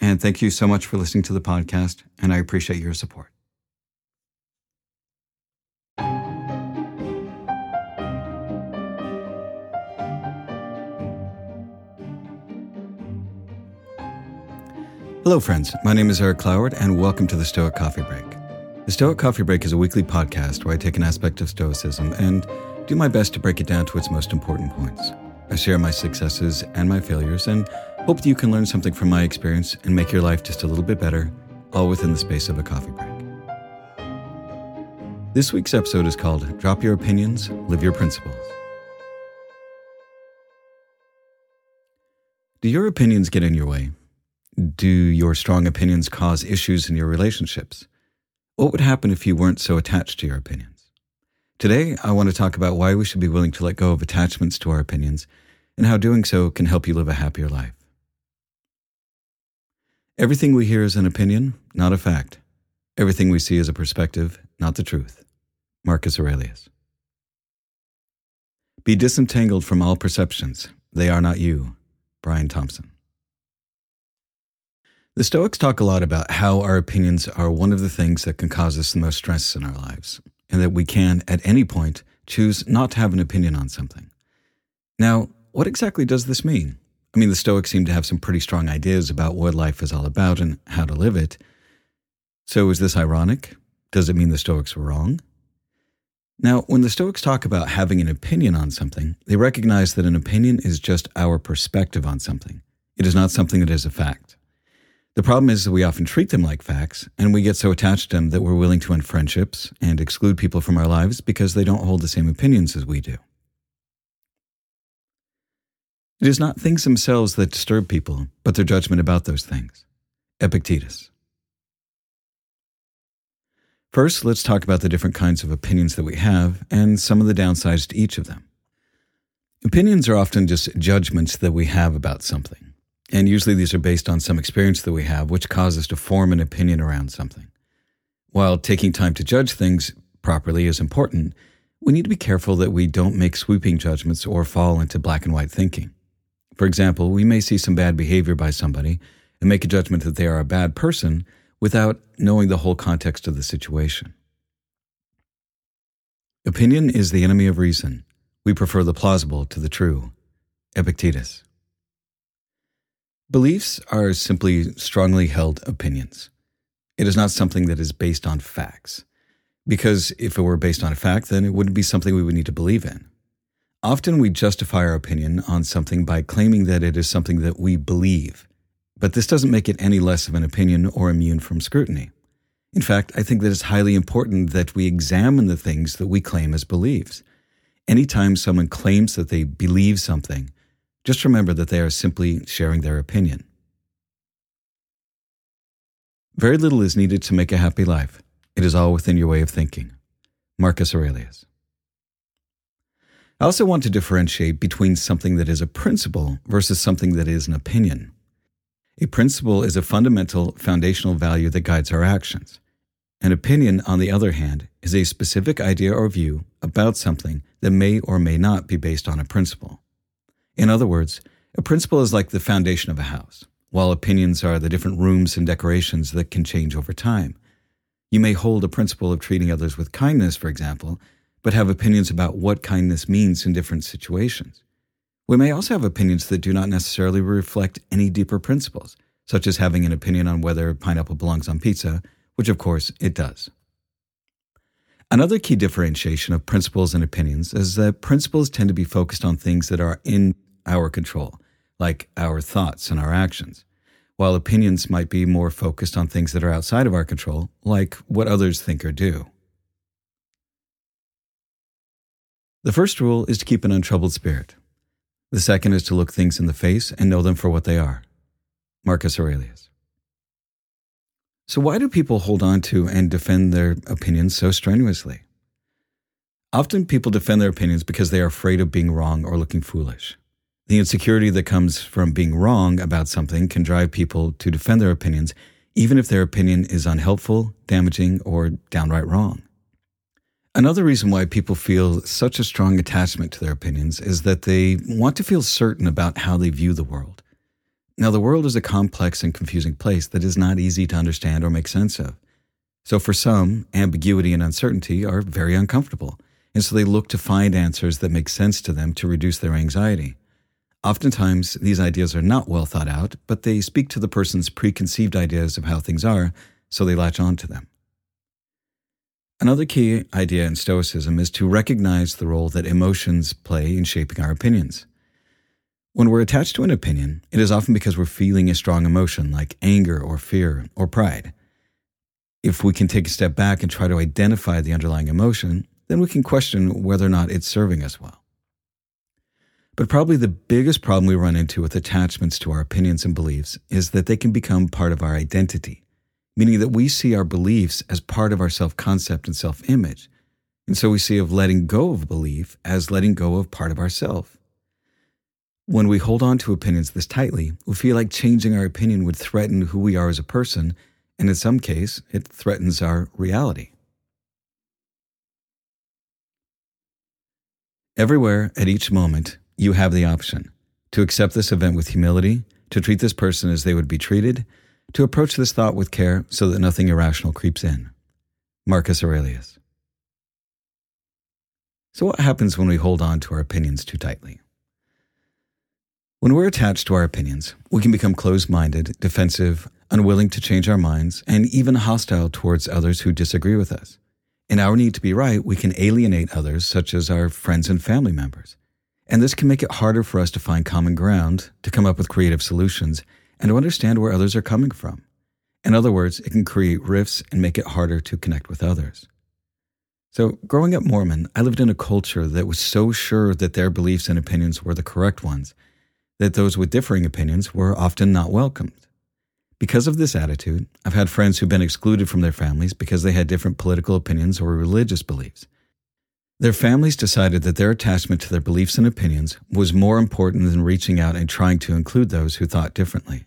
and thank you so much for listening to the podcast, and I appreciate your support. Hello, friends. My name is Eric Cloward, and welcome to the Stoic Coffee Break. The Stoic Coffee Break is a weekly podcast where I take an aspect of Stoicism and do my best to break it down to its most important points. I share my successes and my failures, and hope that you can learn something from my experience and make your life just a little bit better, all within the space of a coffee break. This week's episode is called Drop Your Opinions, Live Your Principles. Do your opinions get in your way? Do your strong opinions cause issues in your relationships? What would happen if you weren't so attached to your opinions? Today, I want to talk about why we should be willing to let go of attachments to our opinions and how doing so can help you live a happier life. Everything we hear is an opinion, not a fact. Everything we see is a perspective, not the truth. Marcus Aurelius. Be disentangled from all perceptions. They are not you. Brian Thompson. The Stoics talk a lot about how our opinions are one of the things that can cause us the most stress in our lives, and that we can, at any point, choose not to have an opinion on something. Now, what exactly does this mean? I mean, the Stoics seem to have some pretty strong ideas about what life is all about and how to live it. So, is this ironic? Does it mean the Stoics were wrong? Now, when the Stoics talk about having an opinion on something, they recognize that an opinion is just our perspective on something. It is not something that is a fact. The problem is that we often treat them like facts, and we get so attached to them that we're willing to end friendships and exclude people from our lives because they don't hold the same opinions as we do. It is not things themselves that disturb people, but their judgment about those things. Epictetus. First, let's talk about the different kinds of opinions that we have and some of the downsides to each of them. Opinions are often just judgments that we have about something. And usually these are based on some experience that we have, which causes us to form an opinion around something. While taking time to judge things properly is important, we need to be careful that we don't make sweeping judgments or fall into black and white thinking. For example, we may see some bad behavior by somebody and make a judgment that they are a bad person without knowing the whole context of the situation. Opinion is the enemy of reason. We prefer the plausible to the true. Epictetus. Beliefs are simply strongly held opinions. It is not something that is based on facts. Because if it were based on a fact, then it wouldn't be something we would need to believe in. Often we justify our opinion on something by claiming that it is something that we believe. But this doesn't make it any less of an opinion or immune from scrutiny. In fact, I think that it's highly important that we examine the things that we claim as beliefs. Anytime someone claims that they believe something, just remember that they are simply sharing their opinion. Very little is needed to make a happy life. It is all within your way of thinking. Marcus Aurelius. I also want to differentiate between something that is a principle versus something that is an opinion. A principle is a fundamental, foundational value that guides our actions. An opinion, on the other hand, is a specific idea or view about something that may or may not be based on a principle. In other words, a principle is like the foundation of a house, while opinions are the different rooms and decorations that can change over time. You may hold a principle of treating others with kindness, for example, but have opinions about what kindness means in different situations. We may also have opinions that do not necessarily reflect any deeper principles, such as having an opinion on whether pineapple belongs on pizza which of course it does. Another key differentiation of principles and opinions is that principles tend to be focused on things that are in our control, like our thoughts and our actions, while opinions might be more focused on things that are outside of our control, like what others think or do. The first rule is to keep an untroubled spirit. The second is to look things in the face and know them for what they are. Marcus Aurelius. So, why do people hold on to and defend their opinions so strenuously? Often people defend their opinions because they are afraid of being wrong or looking foolish. The insecurity that comes from being wrong about something can drive people to defend their opinions, even if their opinion is unhelpful, damaging, or downright wrong. Another reason why people feel such a strong attachment to their opinions is that they want to feel certain about how they view the world. Now, the world is a complex and confusing place that is not easy to understand or make sense of. So, for some, ambiguity and uncertainty are very uncomfortable, and so they look to find answers that make sense to them to reduce their anxiety. Oftentimes, these ideas are not well thought out, but they speak to the person's preconceived ideas of how things are, so they latch on to them. Another key idea in Stoicism is to recognize the role that emotions play in shaping our opinions. When we're attached to an opinion, it is often because we're feeling a strong emotion like anger or fear or pride. If we can take a step back and try to identify the underlying emotion, then we can question whether or not it's serving us well. But probably the biggest problem we run into with attachments to our opinions and beliefs is that they can become part of our identity, meaning that we see our beliefs as part of our self concept and self image. And so we see of letting go of belief as letting go of part of ourself. When we hold on to opinions this tightly, we feel like changing our opinion would threaten who we are as a person, and in some case, it threatens our reality. Everywhere, at each moment, you have the option to accept this event with humility, to treat this person as they would be treated, to approach this thought with care so that nothing irrational creeps in. Marcus Aurelius. So, what happens when we hold on to our opinions too tightly? When we're attached to our opinions, we can become closed minded, defensive, unwilling to change our minds, and even hostile towards others who disagree with us. In our need to be right, we can alienate others, such as our friends and family members. And this can make it harder for us to find common ground, to come up with creative solutions, and to understand where others are coming from. In other words, it can create rifts and make it harder to connect with others. So, growing up Mormon, I lived in a culture that was so sure that their beliefs and opinions were the correct ones that those with differing opinions were often not welcomed. Because of this attitude, I've had friends who've been excluded from their families because they had different political opinions or religious beliefs. Their families decided that their attachment to their beliefs and opinions was more important than reaching out and trying to include those who thought differently.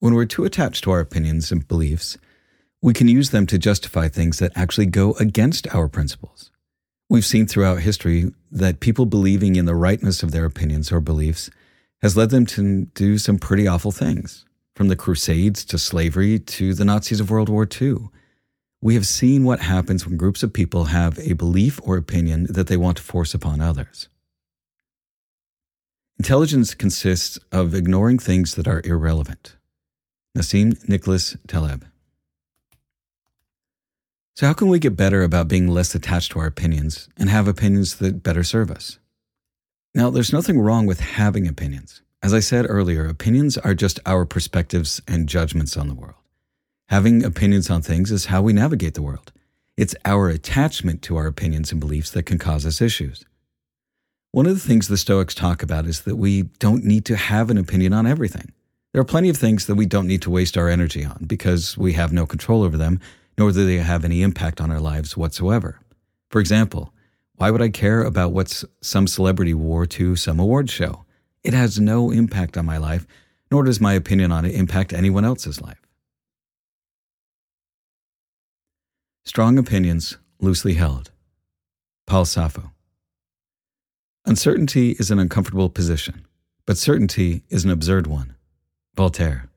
When we're too attached to our opinions and beliefs, we can use them to justify things that actually go against our principles. We've seen throughout history that people believing in the rightness of their opinions or beliefs has led them to do some pretty awful things, from the Crusades to slavery to the Nazis of World War II. We have seen what happens when groups of people have a belief or opinion that they want to force upon others. Intelligence consists of ignoring things that are irrelevant. Nassim Nicholas Taleb. So, how can we get better about being less attached to our opinions and have opinions that better serve us? Now, there's nothing wrong with having opinions. As I said earlier, opinions are just our perspectives and judgments on the world. Having opinions on things is how we navigate the world. It's our attachment to our opinions and beliefs that can cause us issues. One of the things the Stoics talk about is that we don't need to have an opinion on everything. There are plenty of things that we don't need to waste our energy on because we have no control over them nor do they have any impact on our lives whatsoever. For example, why would I care about what some celebrity wore to some award show? It has no impact on my life, nor does my opinion on it impact anyone else's life. Strong opinions, loosely held. Paul Saffo. Uncertainty is an uncomfortable position, but certainty is an absurd one. Voltaire.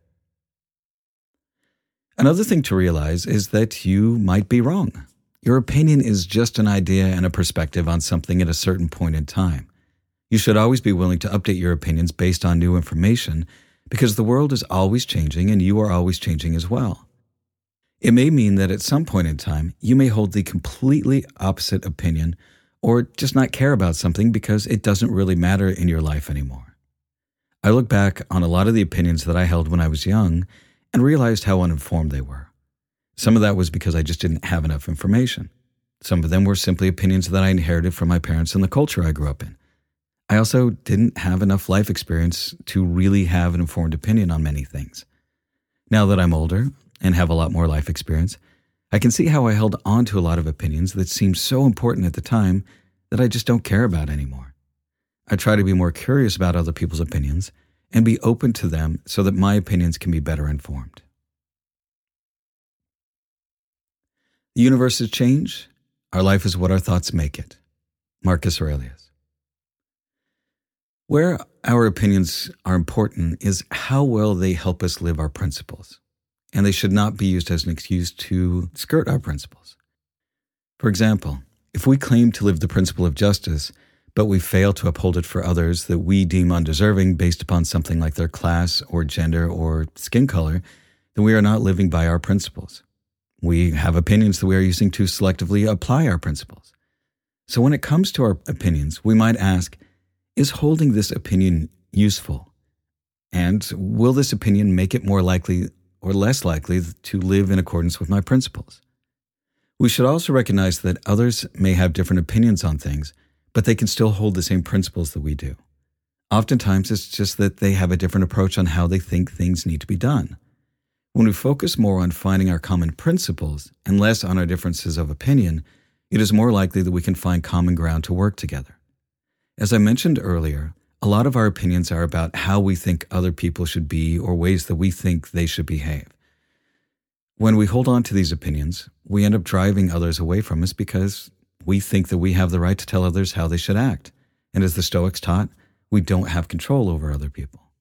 Another thing to realize is that you might be wrong. Your opinion is just an idea and a perspective on something at a certain point in time. You should always be willing to update your opinions based on new information, because the world is always changing and you are always changing as well. It may mean that at some point in time, you may hold the completely opposite opinion or just not care about something because it doesn't really matter in your life anymore. I look back on a lot of the opinions that I held when I was young and realized how uninformed they were. Some of that was because I just didn't have enough information. Some of them were simply opinions that I inherited from my parents and the culture I grew up in. I also didn't have enough life experience to really have an informed opinion on many things. Now that I'm older and have a lot more life experience, I can see how I held on to a lot of opinions that seemed so important at the time that I just don't care about anymore. I try to be more curious about other people's opinions and be open to them so that my opinions can be better informed. The universe is change. Our life is what our thoughts make it. Marcus Aurelius. Where our opinions are important is how well they help us live our principles and they should not be used as an excuse to skirt our principles. For example, if we claim to live the principle of justice, but we fail to uphold it for others that we deem undeserving based upon something like their class or gender or skin color, then we are not living by our principles. We have opinions that we are using to selectively apply our principles. So when it comes to our opinions, we might ask, is holding this opinion useful? And will this opinion make it more likely or less likely to live in accordance with my principles. We should also recognize that others may have different opinions on things, but they can still hold the same principles that we do. Oftentimes, it's just that they have a different approach on how they think things need to be done. When we focus more on finding our common principles and less on our differences of opinion, it is more likely that we can find common ground to work together. As I mentioned earlier, a lot of our opinions are about how we think other people should be or ways that we think they should behave. When we hold on to these opinions, we end up driving others away from us because we think that we have the right to tell others how they should act. And as the Stoics taught, we don't have control over other people.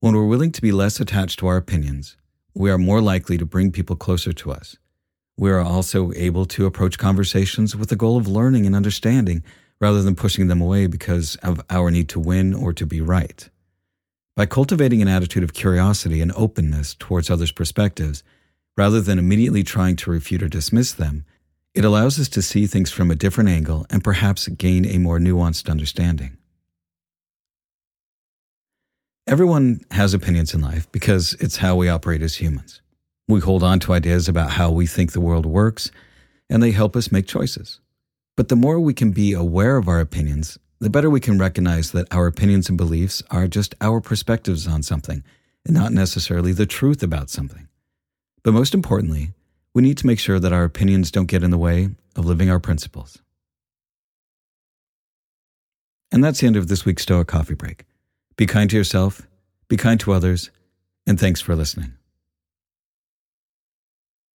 When we're willing to be less attached to our opinions, we are more likely to bring people closer to us. We are also able to approach conversations with the goal of learning and understanding rather than pushing them away because of our need to win or to be right. By cultivating an attitude of curiosity and openness towards others' perspectives, rather than immediately trying to refute or dismiss them, it allows us to see things from a different angle and perhaps gain a more nuanced understanding. Everyone has opinions in life because it's how we operate as humans. We hold on to ideas about how we think the world works, and they help us make choices. But the more we can be aware of our opinions, the better we can recognize that our opinions and beliefs are just our perspectives on something and not necessarily the truth about something. But most importantly, we need to make sure that our opinions don't get in the way of living our principles. And that's the end of this week's Stoic Coffee Break. Be kind to yourself, be kind to others, and thanks for listening.